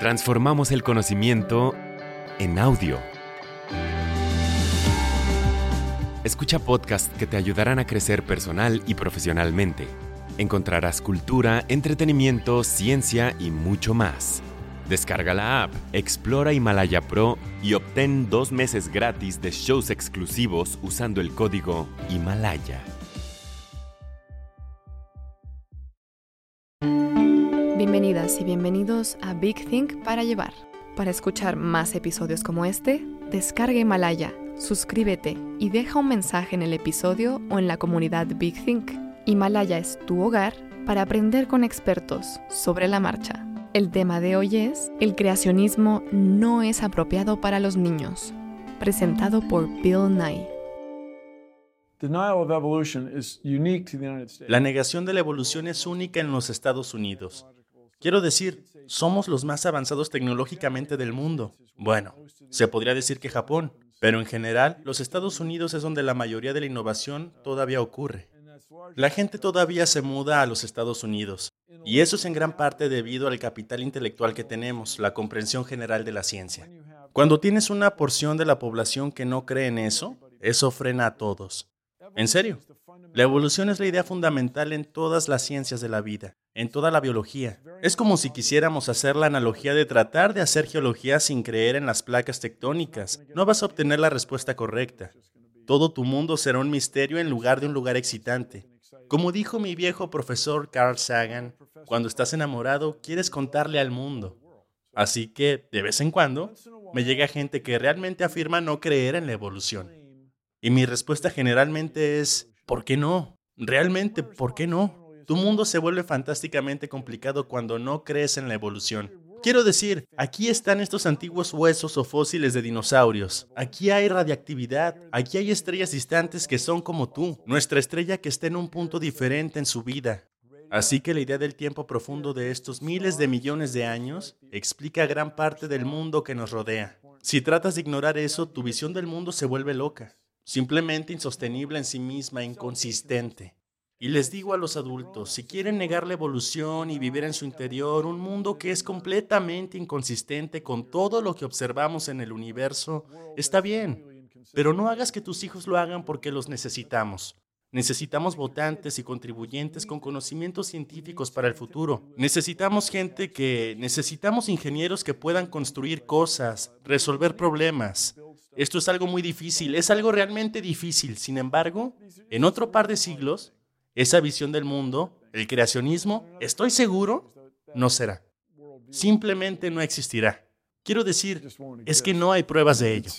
Transformamos el conocimiento en audio. Escucha podcasts que te ayudarán a crecer personal y profesionalmente. Encontrarás cultura, entretenimiento, ciencia y mucho más. Descarga la app, explora Himalaya Pro y obtén dos meses gratis de shows exclusivos usando el código Himalaya. Bienvenidas y bienvenidos a Big Think para llevar. Para escuchar más episodios como este, descarga Himalaya, suscríbete y deja un mensaje en el episodio o en la comunidad Big Think. Himalaya es tu hogar para aprender con expertos sobre la marcha. El tema de hoy es El creacionismo no es apropiado para los niños, presentado por Bill Nye. La negación de la evolución es única en los Estados Unidos. Quiero decir, somos los más avanzados tecnológicamente del mundo. Bueno, se podría decir que Japón, pero en general los Estados Unidos es donde la mayoría de la innovación todavía ocurre. La gente todavía se muda a los Estados Unidos, y eso es en gran parte debido al capital intelectual que tenemos, la comprensión general de la ciencia. Cuando tienes una porción de la población que no cree en eso, eso frena a todos. En serio, la evolución es la idea fundamental en todas las ciencias de la vida, en toda la biología. Es como si quisiéramos hacer la analogía de tratar de hacer geología sin creer en las placas tectónicas. No vas a obtener la respuesta correcta. Todo tu mundo será un misterio en lugar de un lugar excitante. Como dijo mi viejo profesor Carl Sagan, cuando estás enamorado quieres contarle al mundo. Así que, de vez en cuando, me llega gente que realmente afirma no creer en la evolución. Y mi respuesta generalmente es, ¿por qué no? Realmente, ¿por qué no? Tu mundo se vuelve fantásticamente complicado cuando no crees en la evolución. Quiero decir, aquí están estos antiguos huesos o fósiles de dinosaurios. Aquí hay radiactividad. Aquí hay estrellas distantes que son como tú. Nuestra estrella que está en un punto diferente en su vida. Así que la idea del tiempo profundo de estos miles de millones de años explica gran parte del mundo que nos rodea. Si tratas de ignorar eso, tu visión del mundo se vuelve loca simplemente insostenible en sí misma, inconsistente. Y les digo a los adultos, si quieren negar la evolución y vivir en su interior un mundo que es completamente inconsistente con todo lo que observamos en el universo, está bien, pero no hagas que tus hijos lo hagan porque los necesitamos. Necesitamos votantes y contribuyentes con conocimientos científicos para el futuro. Necesitamos gente que... Necesitamos ingenieros que puedan construir cosas, resolver problemas, esto es algo muy difícil, es algo realmente difícil. Sin embargo, en otro par de siglos, esa visión del mundo, el creacionismo, estoy seguro, no será. Simplemente no existirá. Quiero decir, es que no hay pruebas de ello.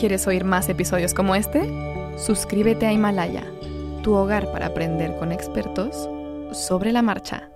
¿Quieres oír más episodios como este? Suscríbete a Himalaya, tu hogar para aprender con expertos sobre la marcha.